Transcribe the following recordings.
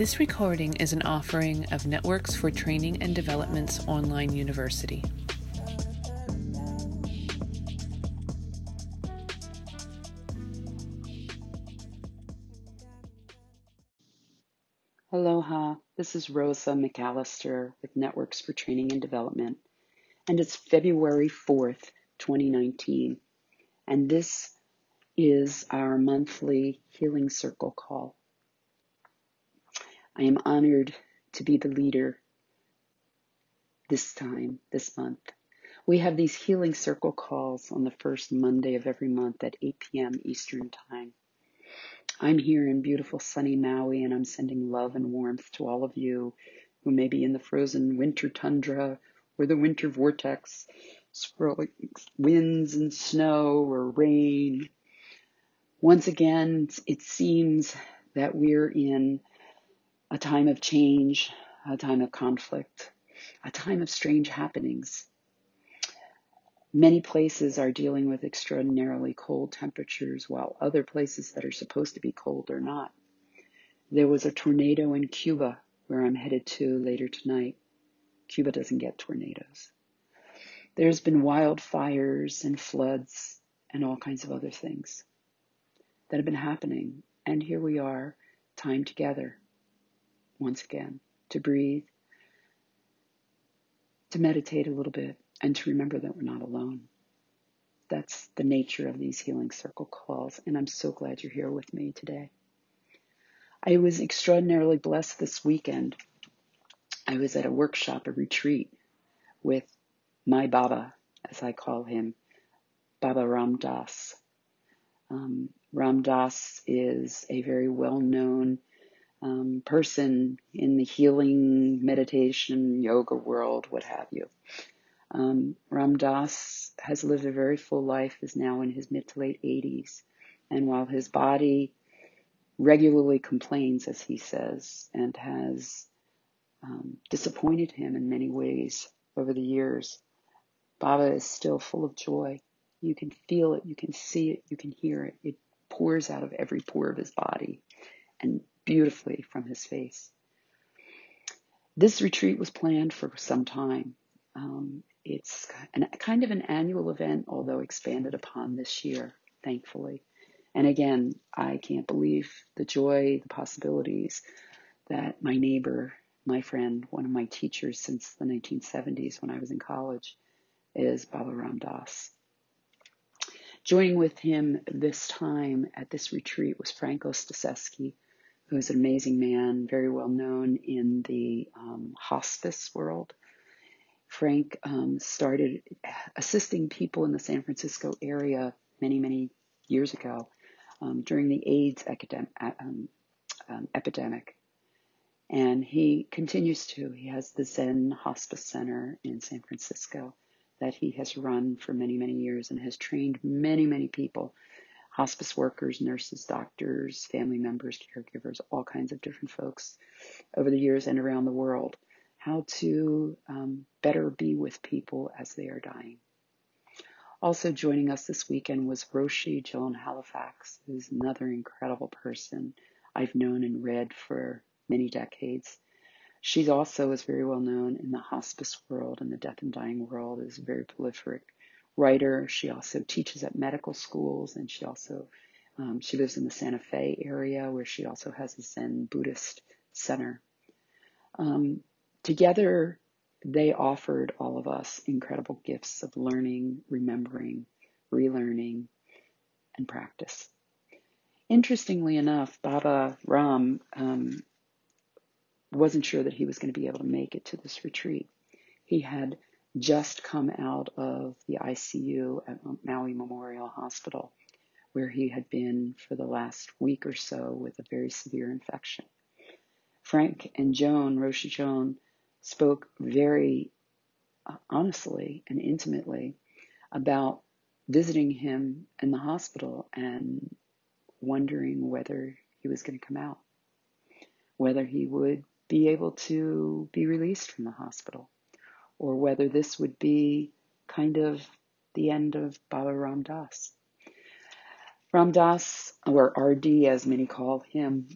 This recording is an offering of Networks for Training and Development's online university. Aloha, this is Rosa McAllister with Networks for Training and Development, and it's February 4th, 2019, and this is our monthly Healing Circle call. I am honored to be the leader this time, this month. We have these Healing Circle calls on the first Monday of every month at 8 p.m. Eastern Time. I'm here in beautiful sunny Maui and I'm sending love and warmth to all of you who may be in the frozen winter tundra or the winter vortex, swirling winds and snow or rain. Once again, it seems that we're in a time of change, a time of conflict, a time of strange happenings. Many places are dealing with extraordinarily cold temperatures, while other places that are supposed to be cold are not. There was a tornado in Cuba, where I'm headed to later tonight. Cuba doesn't get tornadoes. There's been wildfires and floods and all kinds of other things that have been happening. And here we are, time together once again, to breathe, to meditate a little bit, and to remember that we're not alone. That's the nature of these healing circle calls, and I'm so glad you're here with me today. I was extraordinarily blessed this weekend. I was at a workshop, a retreat with my Baba, as I call him, Baba Ram Dass. Um, Ram Dass is a very well known um, person in the healing, meditation, yoga world, what have you. Um, Ram Dass has lived a very full life, is now in his mid to late 80s. And while his body regularly complains, as he says, and has um, disappointed him in many ways over the years, Baba is still full of joy. You can feel it, you can see it, you can hear it. It pours out of every pore of his body. And beautifully from his face. This retreat was planned for some time. Um, it's an, kind of an annual event, although expanded upon this year, thankfully. And again, I can't believe the joy, the possibilities that my neighbor, my friend, one of my teachers since the 1970s when I was in college, is Baba Ram Dass. Joining with him this time at this retreat was Frank Ostaseski, who's an amazing man, very well known in the um, hospice world. Frank um, started assisting people in the San Francisco area many, many years ago um, during the AIDS um, um, epidemic. And he continues to. He has the Zen Hospice Center in San Francisco that he has run for many, many years and has trained many, many people hospice workers, nurses, doctors, family members, caregivers, all kinds of different folks over the years and around the world, how to um, better be with people as they are dying. Also joining us this weekend was Roshi Joan Halifax, who's another incredible person I've known and read for many decades. She also is very well known in the hospice world and the death and dying world, is very prolific writer. She also teaches at medical schools, and she also um, she lives in the Santa Fe area, where she also has a Zen Buddhist center. Um, together, they offered all of us incredible gifts of learning, remembering, relearning, and practice. Interestingly enough, Baba Ram um, wasn't sure that he was going to be able to make it to this retreat. He had just come out of the ICU at Maui Memorial Hospital, where he had been for the last week or so with a very severe infection. Frank and Joan, Roshi Joan, spoke very uh, honestly and intimately about visiting him in the hospital and wondering whether he was going to come out, whether he would be able to be released from the hospital or whether this would be kind of the end of Baba Ram Dass. Ram Dass, or RD as many call him,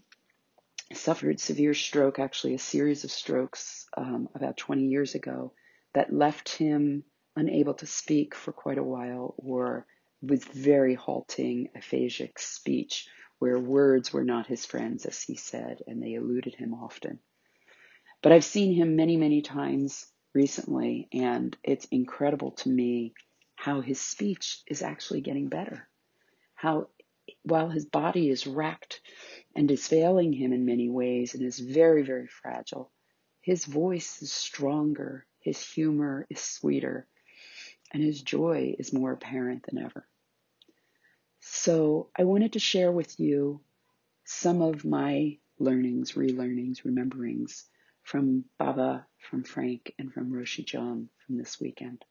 suffered severe stroke, actually a series of strokes um, about 20 years ago that left him unable to speak for quite a while or with very halting aphasic speech where words were not his friends, as he said, and they eluded him often. But I've seen him many, many times recently, and it's incredible to me how his speech is actually getting better. How, while his body is wrecked and is failing him in many ways and is very, very fragile, his voice is stronger, his humor is sweeter, and his joy is more apparent than ever. So I wanted to share with you some of my learnings, relearnings, rememberings from Baba, from Frank, and from Roshi Joan from this weekend.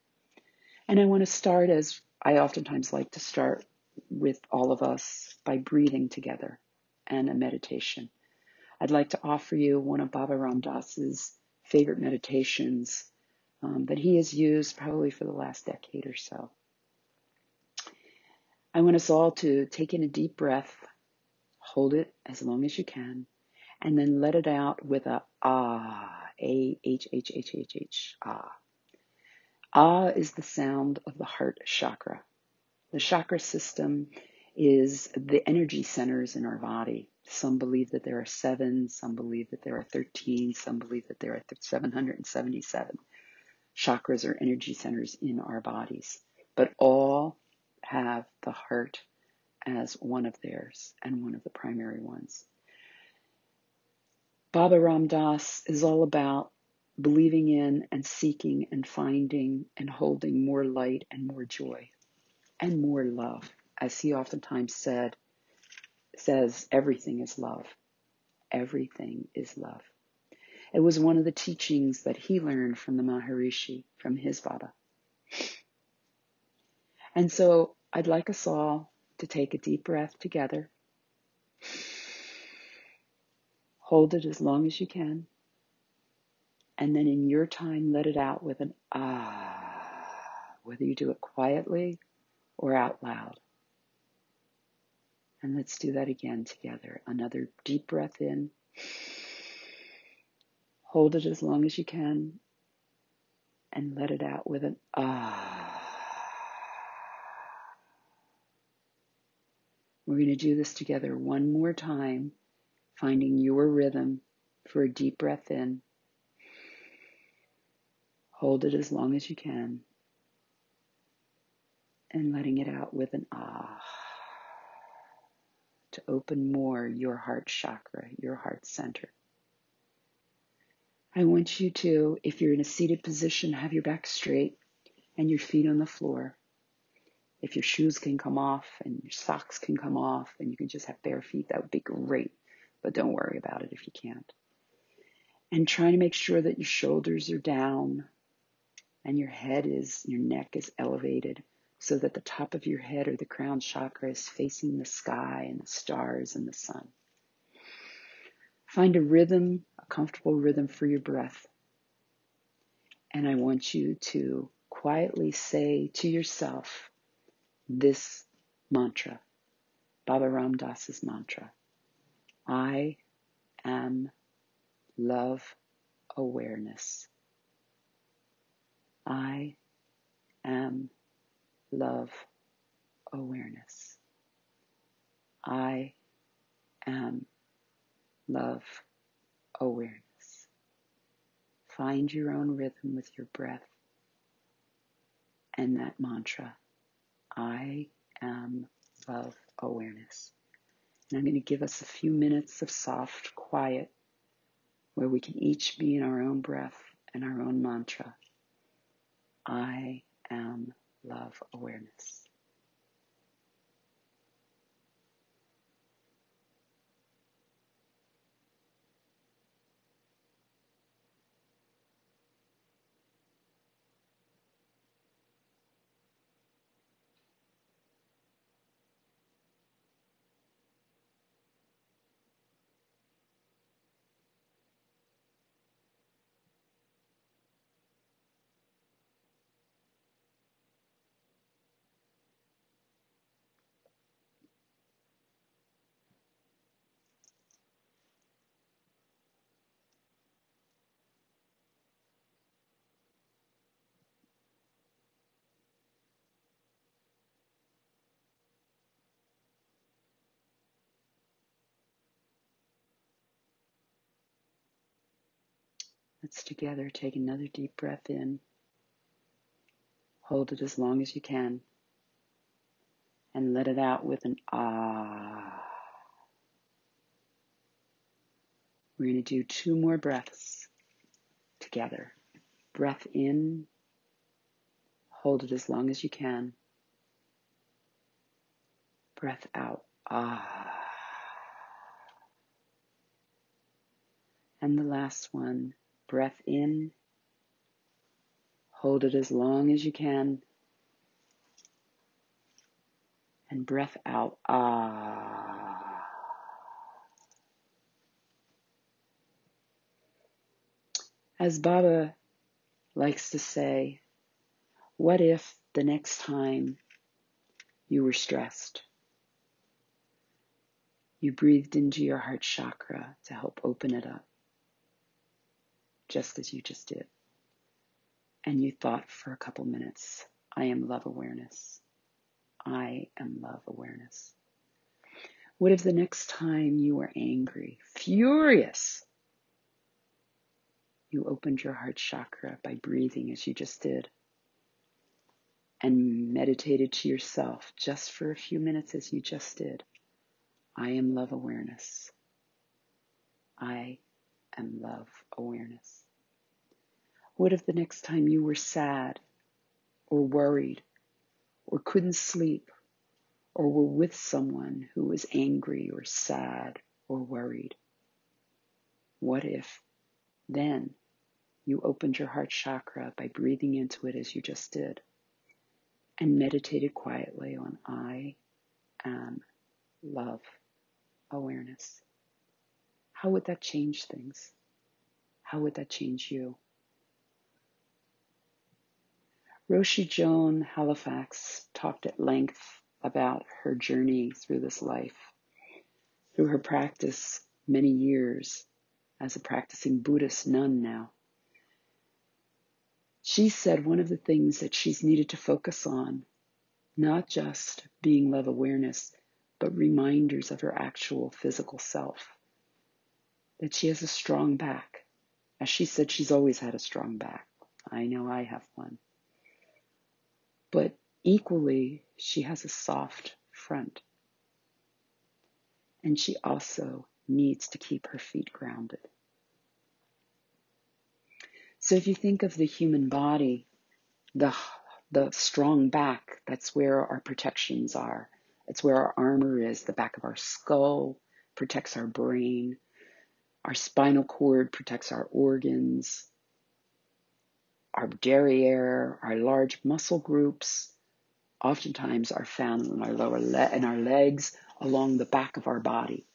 And I want to start as I oftentimes like to start with all of us by breathing together and a meditation. I'd like to offer you one of Baba Ram Dass's favorite meditations um, that he has used probably for the last decade or so. I want us all to take in a deep breath, hold it as long as you can, and then let it out with a ah, A H H H H H, ah. Ah is the sound of the heart chakra. The chakra system is the energy centers in our body. Some believe that there are seven, some believe that there are 13, some believe that there are 777 chakras or energy centers in our bodies. But all have the heart as one of theirs and one of the primary ones. Baba Ram Dass is all about believing in and seeking and finding and holding more light and more joy and more love. As he oftentimes said, says everything is love. Everything is love. It was one of the teachings that he learned from the Maharishi, from his Baba. And so I'd like us all to take a deep breath together. Hold it as long as you can. And then in your time, let it out with an ah, whether you do it quietly or out loud. And let's do that again together. Another deep breath in. Hold it as long as you can. And let it out with an ah. We're going to do this together one more time, finding your rhythm for a deep breath in. Hold it as long as you can. And letting it out with an ah to open more your heart chakra, your heart center. I want you to, if you're in a seated position, have your back straight and your feet on the floor. If your shoes can come off and your socks can come off and you can just have bare feet, that would be great. But don't worry about it if you can't. And try to make sure that your shoulders are down and your head is, your neck is elevated so that the top of your head or the crown chakra is facing the sky and the stars and the sun. Find a rhythm, a comfortable rhythm for your breath. And I want you to quietly say to yourself, this mantra, Baba Ram Dass's mantra. I am love awareness. I am love awareness. I am love awareness. Find your own rhythm with your breath and that mantra. I am love awareness. And I'm going to give us a few minutes of soft quiet where we can each be in our own breath and our own mantra. I am love awareness. Let's together take another deep breath in. Hold it as long as you can. And let it out with an ah. We're going to do two more breaths together. Breath in. Hold it as long as you can. Breath out. Ah. And the last one. Breath in. Hold it as long as you can. And breath out. Ah. As Baba likes to say, what if the next time you were stressed? You breathed into your heart chakra to help open it up just as you just did. And you thought for a couple minutes, I am love awareness. I am love awareness. What if the next time you were angry, furious, you opened your heart chakra by breathing as you just did and meditated to yourself just for a few minutes as you just did. I am love awareness. I am love awareness? What if the next time you were sad or worried or couldn't sleep or were with someone who was angry or sad or worried? What if then you opened your heart chakra by breathing into it as you just did and meditated quietly on I am love awareness? How would that change things? How would that change you? Roshi Joan Halifax talked at length about her journey through this life, through her practice many years as a practicing Buddhist nun now. She said one of the things that she's needed to focus on, not just being love awareness, but reminders of her actual physical self that she has a strong back. As she said, she's always had a strong back. I know I have one. Equally, she has a soft front. And she also needs to keep her feet grounded. So if you think of the human body, the, the strong back, that's where our protections are. It's where our armor is. The back of our skull protects our brain. Our spinal cord protects our organs. Our derriere, our large muscle groups, oftentimes are found in our lower le- in our legs, along the back of our body.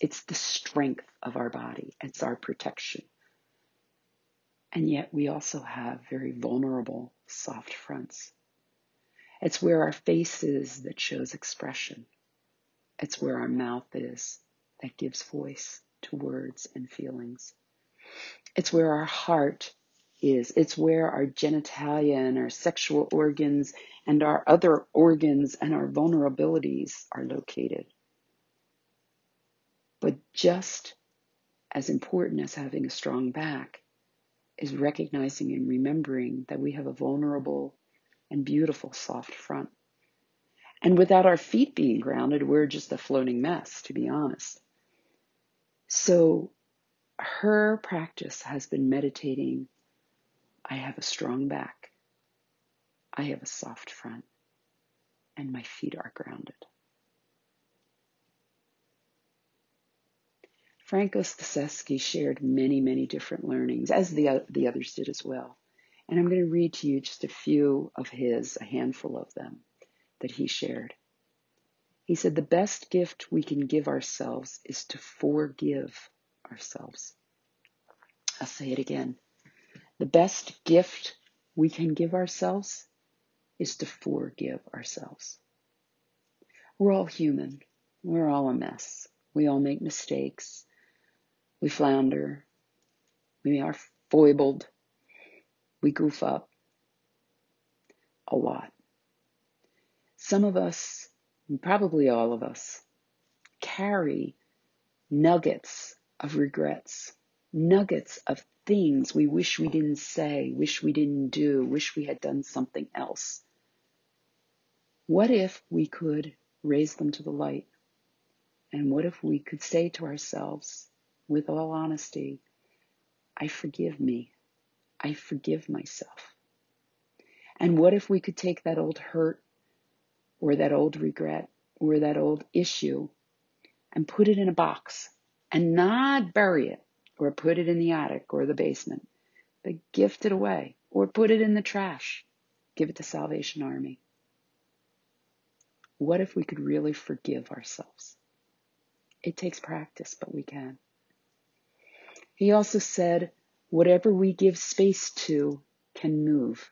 It's the strength of our body. It's our protection. And yet we also have very vulnerable, soft fronts. It's where our face is that shows expression. It's where our mouth is that gives voice to words and feelings. It's where our heart is. It's where our genitalia and our sexual organs and our other organs and our vulnerabilities are located. But just as important as having a strong back is recognizing and remembering that we have a vulnerable and beautiful soft front. And without our feet being grounded, we're just a floating mess, to be honest. So her practice has been meditating. I have a strong back. I have a soft front and my feet are grounded. Frank Ostaseski shared many, many different learnings, as the, the others did as well. And I'm going to read to you just a few of his, a handful of them that he shared. He said, The best gift we can give ourselves is to forgive ourselves. I'll say it again. The best gift we can give ourselves is to forgive ourselves. We're all human. We're all a mess. We all make mistakes. We flounder. We are foibled. We goof up a lot. Some of us probably all of us, carry nuggets of regrets, nuggets of things we wish we didn't say, wish we didn't do, wish we had done something else. What if we could raise them to the light? And what if we could say to ourselves, with all honesty, I forgive me. I forgive myself. And what if we could take that old hurt or that old regret or that old issue and put it in a box and not bury it or put it in the attic or the basement, but gift it away or put it in the trash. Give it to Salvation Army. What if we could really forgive ourselves? It takes practice, but we can. He also said, whatever we give space to can move.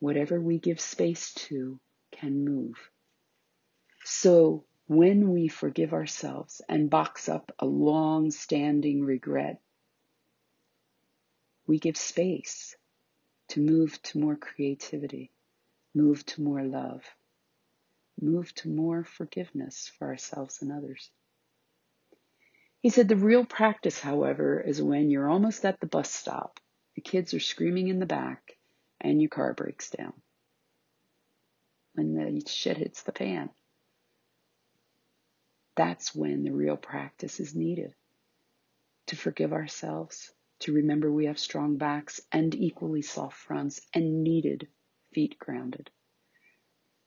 Whatever we give space to can move. So when we forgive ourselves and box up a long standing regret, we give space to move to more creativity, move to more love, move to more forgiveness for ourselves and others. He said the real practice, however, is when you're almost at the bus stop, the kids are screaming in the back, and your car breaks down. When the shit hits the fan. That's when the real practice is needed. To forgive ourselves, to remember we have strong backs and equally soft fronts and needed feet grounded,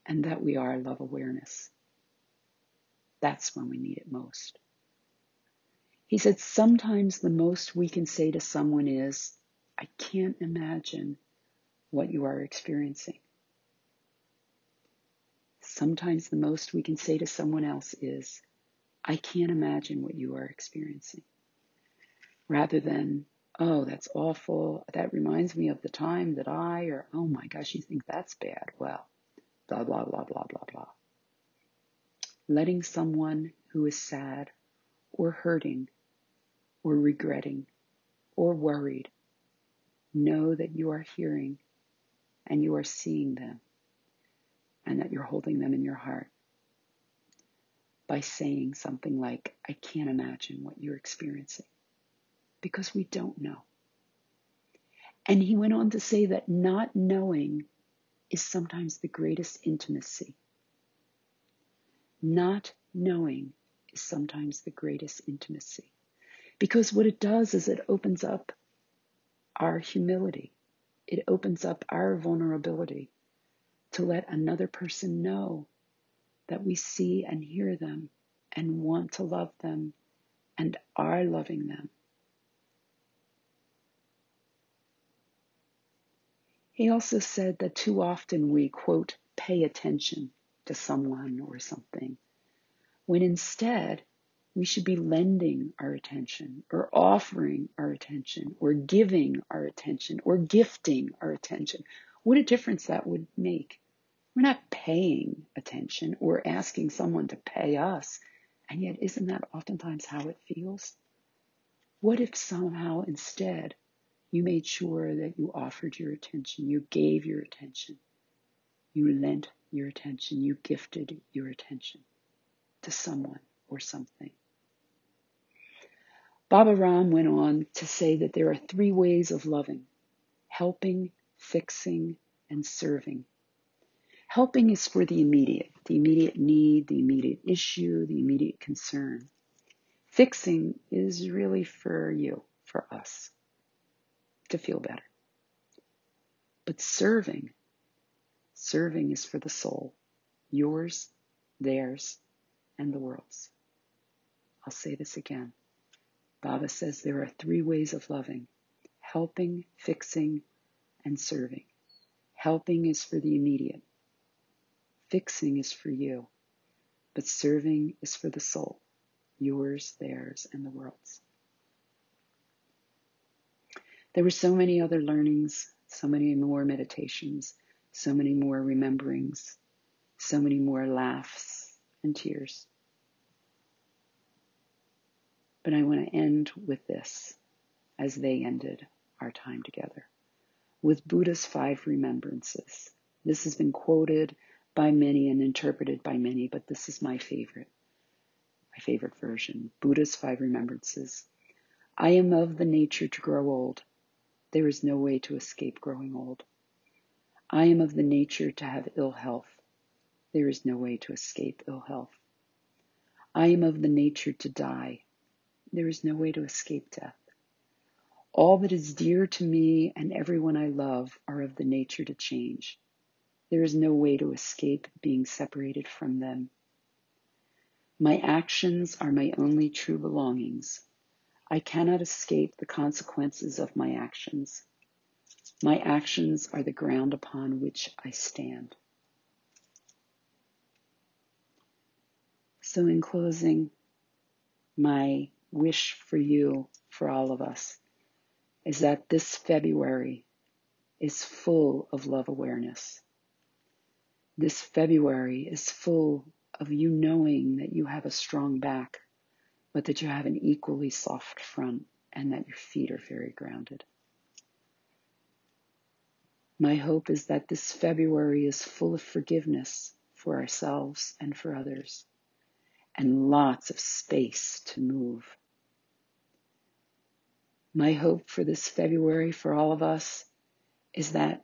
and that we are love awareness. That's when we need it most. He said, sometimes the most we can say to someone is, I can't imagine what you are experiencing. Sometimes the most we can say to someone else is, I can't imagine what you are experiencing. Rather than, oh, that's awful. That reminds me of the time that I, or oh my gosh, you think that's bad. Well, blah, blah, blah, blah, blah, blah. Letting someone who is sad or hurting or regretting or worried know that you are hearing and you are seeing them and that you're holding them in your heart by saying something like, I can't imagine what you're experiencing. Because we don't know. And he went on to say that not knowing is sometimes the greatest intimacy. Not knowing is sometimes the greatest intimacy. Because what it does is it opens up our humility. It opens up our vulnerability to let another person know that we see and hear them and want to love them and are loving them. He also said that too often we, quote, pay attention to someone or something, when instead we should be lending our attention or offering our attention or giving our attention or gifting our attention. What a difference that would make. We're not paying attention or asking someone to pay us. And yet, isn't that oftentimes how it feels? What if somehow instead you made sure that you offered your attention, you gave your attention, you lent your attention, you gifted your attention to someone or something? Baba Ram went on to say that there are three ways of loving helping, fixing, and serving. Helping is for the immediate, the immediate need, the immediate issue, the immediate concern. Fixing is really for you, for us, to feel better. But serving, serving is for the soul, yours, theirs, and the world's. I'll say this again. Baba says there are three ways of loving helping, fixing, and serving. Helping is for the immediate, Fixing is for you, but serving is for the soul, yours, theirs, and the world's. There were so many other learnings, so many more meditations, so many more rememberings, so many more laughs and tears. But I want to end with this as they ended our time together with Buddha's five remembrances. This has been quoted by many and interpreted by many, but this is my favorite. My favorite version Buddha's Five Remembrances. I am of the nature to grow old. There is no way to escape growing old. I am of the nature to have ill health. There is no way to escape ill health. I am of the nature to die. There is no way to escape death. All that is dear to me and everyone I love are of the nature to change. There is no way to escape being separated from them. My actions are my only true belongings. I cannot escape the consequences of my actions. My actions are the ground upon which I stand. So, in closing, my wish for you, for all of us, is that this February is full of love awareness. This February is full of you knowing that you have a strong back but that you have an equally soft front and that your feet are very grounded. My hope is that this February is full of forgiveness for ourselves and for others, and lots of space to move. My hope for this February for all of us is that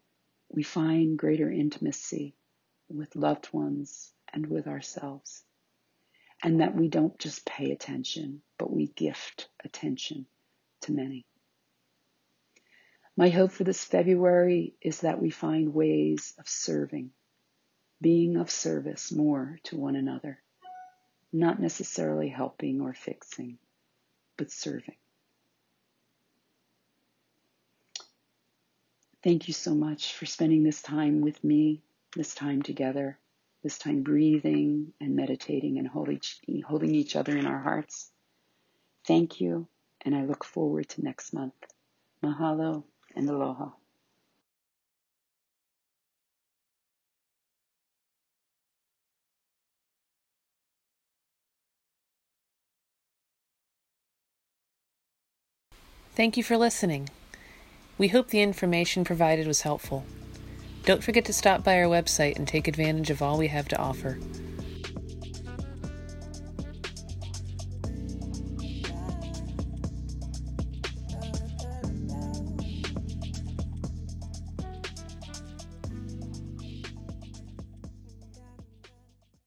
we find greater intimacy with loved ones and with ourselves and that we don't just pay attention, but we gift attention to many. My hope for this February is that we find ways of serving, being of service more to one another, not necessarily helping or fixing, but serving. Thank you so much for spending this time with me, this time together this time breathing and meditating and holding, each other in our hearts. Thank you, and I look forward to next month. Mahalo and aloha. Thank you for listening. We hope the information provided was helpful. Don't forget to stop by our website and take advantage of all we have to offer.